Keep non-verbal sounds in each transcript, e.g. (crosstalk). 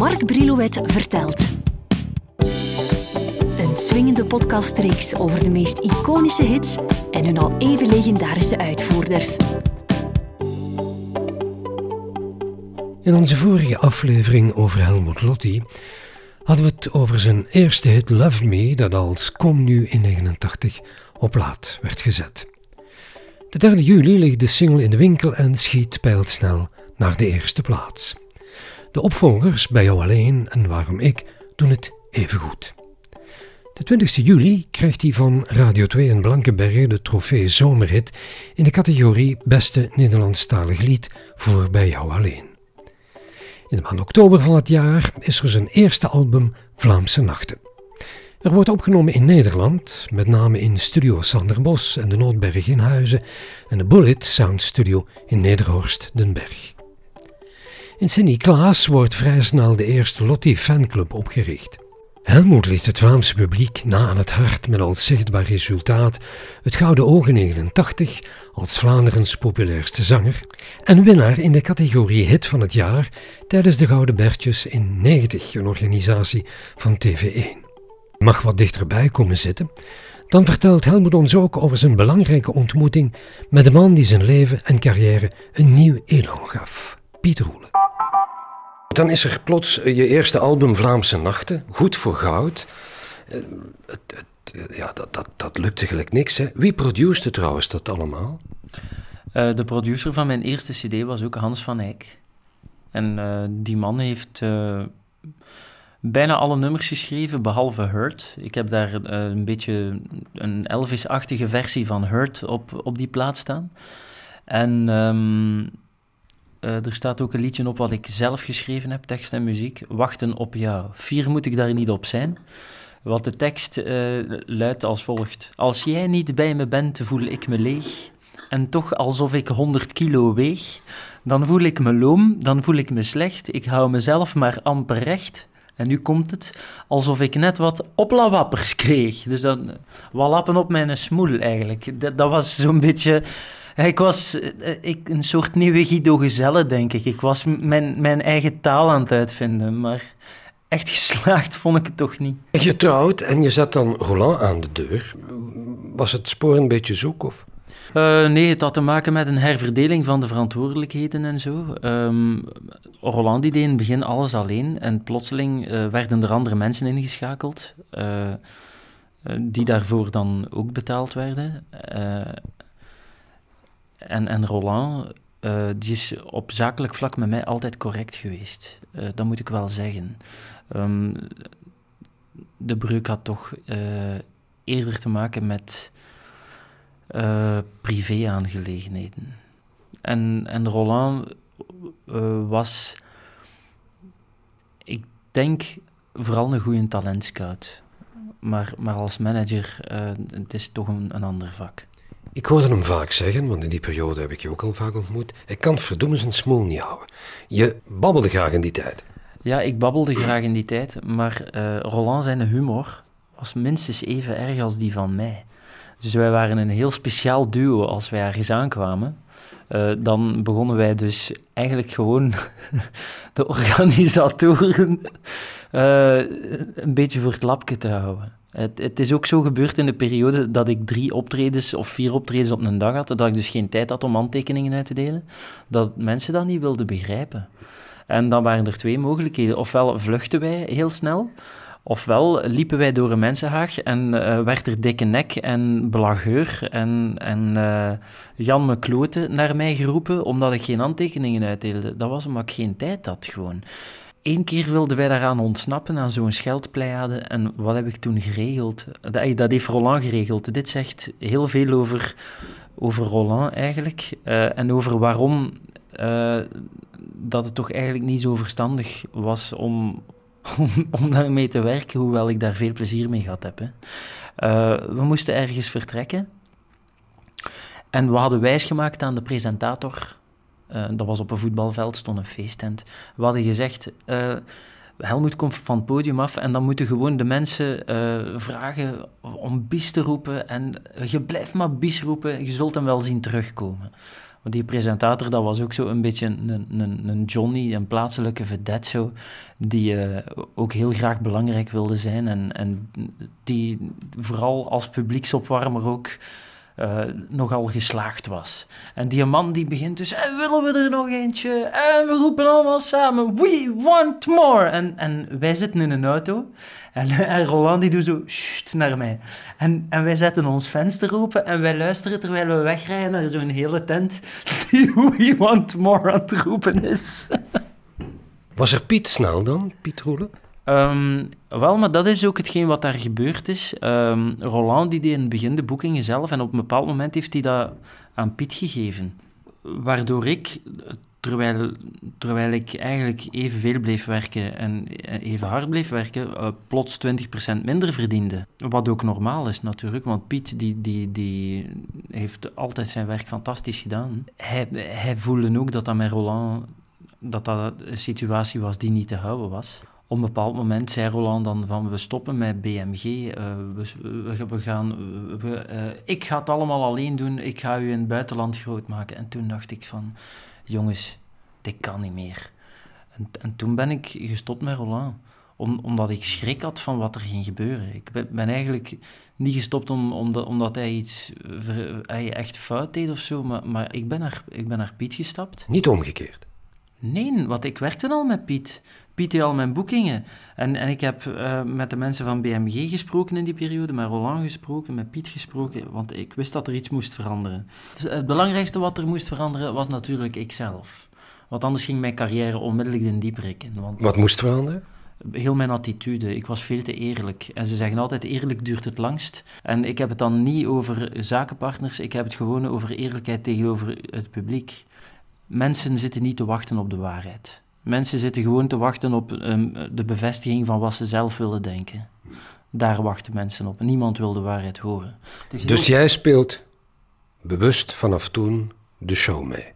Mark Brilouet vertelt. Een swingende podcastreeks over de meest iconische hits en hun al even legendarische uitvoerders. In onze vorige aflevering over Helmut Lotti hadden we het over zijn eerste hit Love Me, dat als Kom Nu in 89 op laat werd gezet. De 3 juli ligt de single in de winkel en schiet pijlsnel naar de eerste plaats. De opvolgers Bij jou alleen en Waarom ik doen het even goed. De 20 juli krijgt hij van Radio 2 in Blankenberge de trofee Zomerhit in de categorie Beste Nederlandstalig lied voor Bij jou alleen. In de maand oktober van het jaar is er zijn eerste album Vlaamse Nachten. Er wordt opgenomen in Nederland, met name in Studio Sanderbos en de Noordberg in Huizen en de Bullet Sound Studio in Nederhorst den Berg. In Sint-Niklaas wordt vrij snel de eerste Lottie fanclub opgericht. Helmoet ligt het Vlaamse publiek na aan het hart met als zichtbaar resultaat het Gouden Ogen 89 als Vlaanderens populairste zanger en winnaar in de categorie Hit van het jaar tijdens de Gouden Bertjes in 90, een organisatie van TV1. Mag wat dichterbij komen zitten, dan vertelt Helmoet ons ook over zijn belangrijke ontmoeting met de man die zijn leven en carrière een nieuw elan gaf, Pieter Roelen. Dan is er plots eh, je eerste album Vlaamse Nachten, goed voor goud. Eh, het, het, ja, dat, dat, dat lukte gelijk niks. Hè. Wie produceerde trouwens dat allemaal? De producer van mijn eerste cd was ook Hans van Eyck. En die man heeft bijna alle nummers geschreven, behalve Hurt. Ik heb daar een beetje een Elvis-achtige versie van Hurt op, op die plaat staan. En um, uh, er staat ook een liedje op wat ik zelf geschreven heb, tekst en muziek. Wachten op jou. Vier moet ik daar niet op zijn. Want de tekst uh, luidt als volgt. Als jij niet bij me bent, voel ik me leeg. En toch alsof ik 100 kilo weeg. Dan voel ik me loom, dan voel ik me slecht. Ik hou mezelf maar amper recht. En nu komt het alsof ik net wat oplawappers kreeg. Dus dan wat lappen op mijn smoel eigenlijk. Dat, dat was zo'n beetje ik was eh, ik, een soort nieuwe Guido Gezelle, denk ik. Ik was mijn, mijn eigen taal aan het uitvinden, maar echt (laughs) geslaagd vond ik het toch niet. Je trouwt en je zet dan Roland aan de deur. Was het spoor een beetje zoek, of? Uh, nee, het had te maken met een herverdeling van de verantwoordelijkheden en zo. Um, Roland deed in het begin alles alleen en plotseling uh, werden er andere mensen ingeschakeld uh, die daarvoor dan ook betaald werden. En, en Roland, uh, die is op zakelijk vlak met mij altijd correct geweest. Uh, dat moet ik wel zeggen. Um, de breuk had toch uh, eerder te maken met privé-aangelegenheden. En, en Roland was, ik denk, vooral een goede talentscout. Maar, maar als manager, het is toch een, een ander vak. Ik hoorde hem vaak zeggen, want in die periode heb ik je ook al vaak ontmoet. Ik kan verdomme zijn smoel niet houden. Je babbelde graag in die tijd. Ja, ik babbelde graag in die tijd, maar uh, Roland zijn humor was minstens even erg als die van mij. Dus wij waren een heel speciaal duo als wij ergens aankwamen. Uh, dan begonnen wij dus eigenlijk gewoon (laughs) de organisatoren uh, een beetje voor het lapje te houden. Het, het, is ook zo gebeurd in de periode dat ik drie optredens of vier optredens op een dag had, dat ik dus geen tijd had om handtekeningen uit te delen, dat mensen dat niet wilden begrijpen. En dan waren er twee mogelijkheden. Ofwel vluchten wij heel snel, ofwel liepen wij door een mensenhaag en uh, werd er dikke nek en blageur en, en uh, Jan McCloten naar mij geroepen omdat ik geen handtekeningen uitdeelde. Dat was omdat ik geen tijd had gewoon. Eén keer wilden wij daaraan ontsnappen, aan zo'n scheldpleiade. En wat heb ik toen geregeld? Dat, dat heeft Roland geregeld. Dit zegt heel veel over, over Roland eigenlijk. Uh, en over waarom uh, dat het toch eigenlijk niet zo verstandig was om, (laughs) om, om daarmee te werken, hoewel ik daar veel plezier mee gehad heb. Hè. We moesten ergens vertrekken. En we hadden wijsgemaakt aan de presentator uh, dat was op een voetbalveld, stond een feesttent. We hadden gezegd, uh, Helmoet komt van het podium af en dan moeten gewoon de mensen uh, vragen om bis te roepen. En je blijft maar bis roepen, je zult hem wel zien terugkomen. Want die presentator, dat was ook zo een beetje een, een, een Johnny, een plaatselijke vedette die ook heel graag belangrijk wilde zijn en, en die vooral als publieksopwarmer ook uh, nogal geslaagd was. En die man die begint dus, en willen we er nog eentje? En we roepen allemaal samen, we want more! En, en wij zitten in een auto en, (laughs) en Roland die doet zo, naar mij. En, en wij zetten ons venster open en wij luisteren terwijl we wegrijden naar zo'n hele tent (laughs) die (laughs) we want more aan het roepen is. Was er Piet snel dan, Piet Roelen? Um, wel, maar dat is ook hetgeen wat daar gebeurd is. Um, Roland die deed in het begin de boekingen zelf en op een bepaald moment heeft hij dat aan Piet gegeven. Waardoor ik, terwijl, terwijl ik eigenlijk evenveel bleef werken en even hard bleef werken, uh, plots 20% minder verdiende. Wat ook normaal is natuurlijk, want Piet die, die, die heeft altijd zijn werk fantastisch gedaan. Hij, hij voelde ook dat dat met Roland dat dat een situatie was die niet te houden was op een bepaald moment zei Roland dan van we stoppen met BMG, uh, eh, we, we, gaan, we, uh, ik ga het allemaal alleen doen, ik ga u in het buitenland groot maken. En toen dacht ik van, jongens, dit kan niet meer. En, en toen ben ik gestopt met Roland, om, omdat ik schrik had van wat er ging gebeuren. Ik ben, ben eigenlijk niet gestopt om, omdat, omdat hij iets hij echt fout deed of zo, maar, maar ik, ben naar, ik ben naar Piet gestapt. Niet omgekeerd? Nee, want ik werkte al met Piet. Piet deed al mijn boekingen. En, en ik heb uh, met de mensen van BMG gesproken in die periode, met Roland gesproken, met Piet gesproken, want ik wist dat er iets moest veranderen. Het, het belangrijkste wat er moest veranderen was natuurlijk ikzelf. Want anders ging mijn carrière onmiddellijk de dieperik in. Want wat moest veranderen? heel mijn attitude. Ik was veel te eerlijk. En ze zeggen altijd: eerlijk duurt het langst. En ik heb het dan niet over zakenpartners, ik heb het gewoon over eerlijkheid tegenover het publiek. Mensen zitten niet te wachten op de waarheid. Mensen zitten gewoon te wachten op um, de bevestiging van wat ze zelf willen denken. Daar wachten mensen op. Niemand wil de waarheid horen. Dus, dus jij speelt bewust vanaf toen de show mee?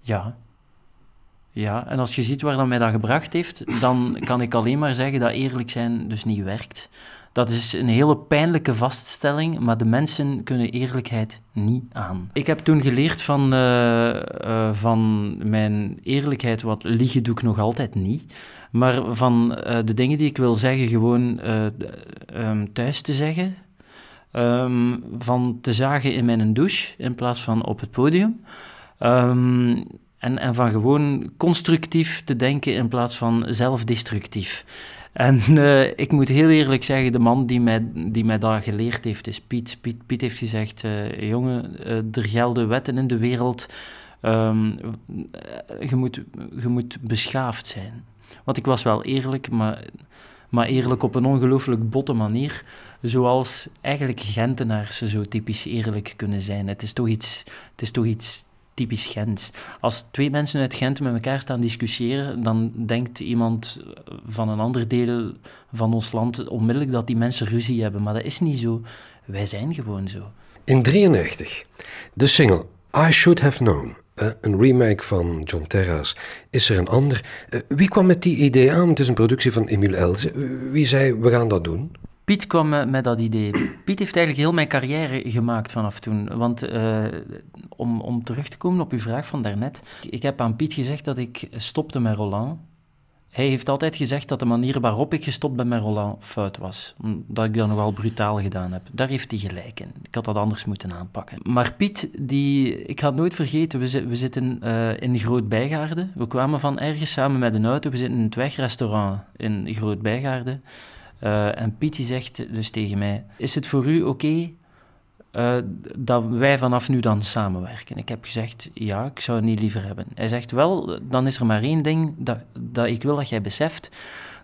Ja. Ja, en als je ziet waar dat mij dat gebracht heeft, dan kan ik alleen maar zeggen dat eerlijk zijn dus niet werkt. Dat is een hele pijnlijke vaststelling, maar de mensen kunnen eerlijkheid niet aan. Ik heb toen geleerd van, uh, uh, van mijn eerlijkheid, wat liegen doe ik nog altijd niet, maar van uh, de dingen die ik wil zeggen gewoon um, thuis te zeggen. Um, van te zagen in mijn douche in plaats van op het podium. Um, en, en van gewoon constructief te denken in plaats van zelfdestructief. En uh, (laughs) ik moet heel eerlijk zeggen, de man die mij, die mij dat geleerd heeft, is Piet. Piet, Piet heeft gezegd, uh, jongen, uh, er gelden wetten in de wereld. Um, je, moet, je moet beschaafd zijn. Want ik was wel eerlijk, maar, maar eerlijk op een ongelooflijk botte manier. Zoals eigenlijk Gentenaars zo typisch eerlijk kunnen zijn. Het is toch iets, het is toch iets typisch Gent. Als twee mensen uit Gent met elkaar staan discussiëren, dan denkt iemand van een ander deel van ons land onmiddellijk dat die mensen ruzie hebben. Maar dat is niet zo. Wij zijn gewoon zo. In 93, de single I Should Have Known, uh, een remake van John Terra's, is er een ander. Uh, wie kwam met die idee aan? Het is een productie van Emile Elze. Uh, wie zei, we gaan dat doen? Piet kwam met, dat idee. Piet heeft eigenlijk heel mijn carrière gemaakt vanaf toen. Want uh, om, om terug te komen op uw vraag van daarnet. Ik heb aan Piet gezegd dat ik stopte met Roland. Hij heeft altijd gezegd dat de manier waarop ik gestopt ben met Roland fout was. Dat ik dat nogal brutaal gedaan heb. Daar heeft hij gelijk in. Ik had dat anders moeten aanpakken. Maar Piet, die, ik ga het nooit vergeten, we, zitten uh, in Groot Bijgaarden. We kwamen van ergens samen met een auto. We zitten in het wegrestaurant in Groot Bijgaarden. Uh, en Piet zegt dus tegen mij: Is het voor u oké uh, dat wij vanaf nu dan samenwerken? Ik heb gezegd: Ja, ik zou het niet liever hebben. Hij zegt: Wel, dan is er maar één ding dat, dat ik wil dat jij beseft.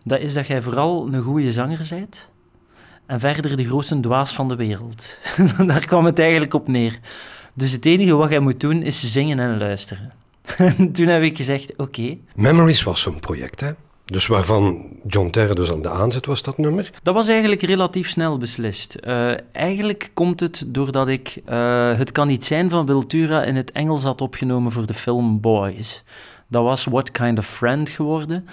Dat is dat jij vooral een goede zanger bent. En verder de grootste dwaas van de wereld. (laughs) Daar kwam het eigenlijk op neer. Dus het enige wat jij moet doen is zingen en luisteren. (laughs) Toen heb ik gezegd: Oké. Memories was zo'n project, hè? Dus waarvan John Terre dus aan de aanzet was, dat nummer? Dat was eigenlijk relatief snel beslist. Uh, eigenlijk komt het doordat ik uh, Het kan niet zijn van Wiltura in het Engels had opgenomen voor de film Boys. Dat was What Kind of Friend geworden.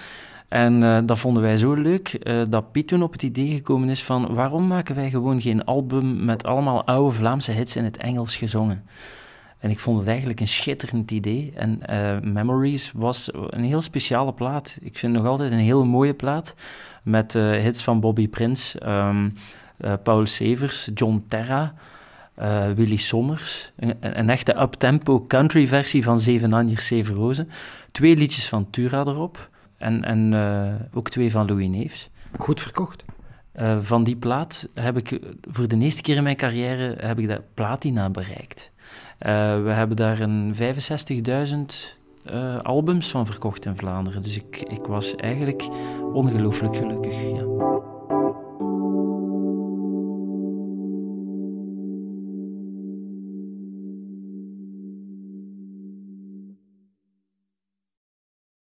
En uh, dat vonden wij zo leuk dat Piet toen op het idee gekomen is van waarom maken wij gewoon geen album met allemaal oude Vlaamse hits in het Engels gezongen? En ik vond het eigenlijk een schitterend idee. En uh, Memories was een heel speciale plaat. Ik vind het nog altijd een hele mooie plaat. Met uh, hits van Bobby Prince, um, uh, Paul Severs, John Terra, Willy Sommers. Een, een echte uptempo country versie van Zeven Anjers, Zeven Rozen. Twee liedjes van Tura erop. En, en ook twee van Louis Neefs. Goed verkocht? van die plaat heb ik voor de eerste keer in mijn carrière heb ik de platina bereikt. Uh, we hebben daar een 65.000 uh, albums van verkocht in Vlaanderen. Dus ik, ik was eigenlijk ongelooflijk gelukkig. Ja.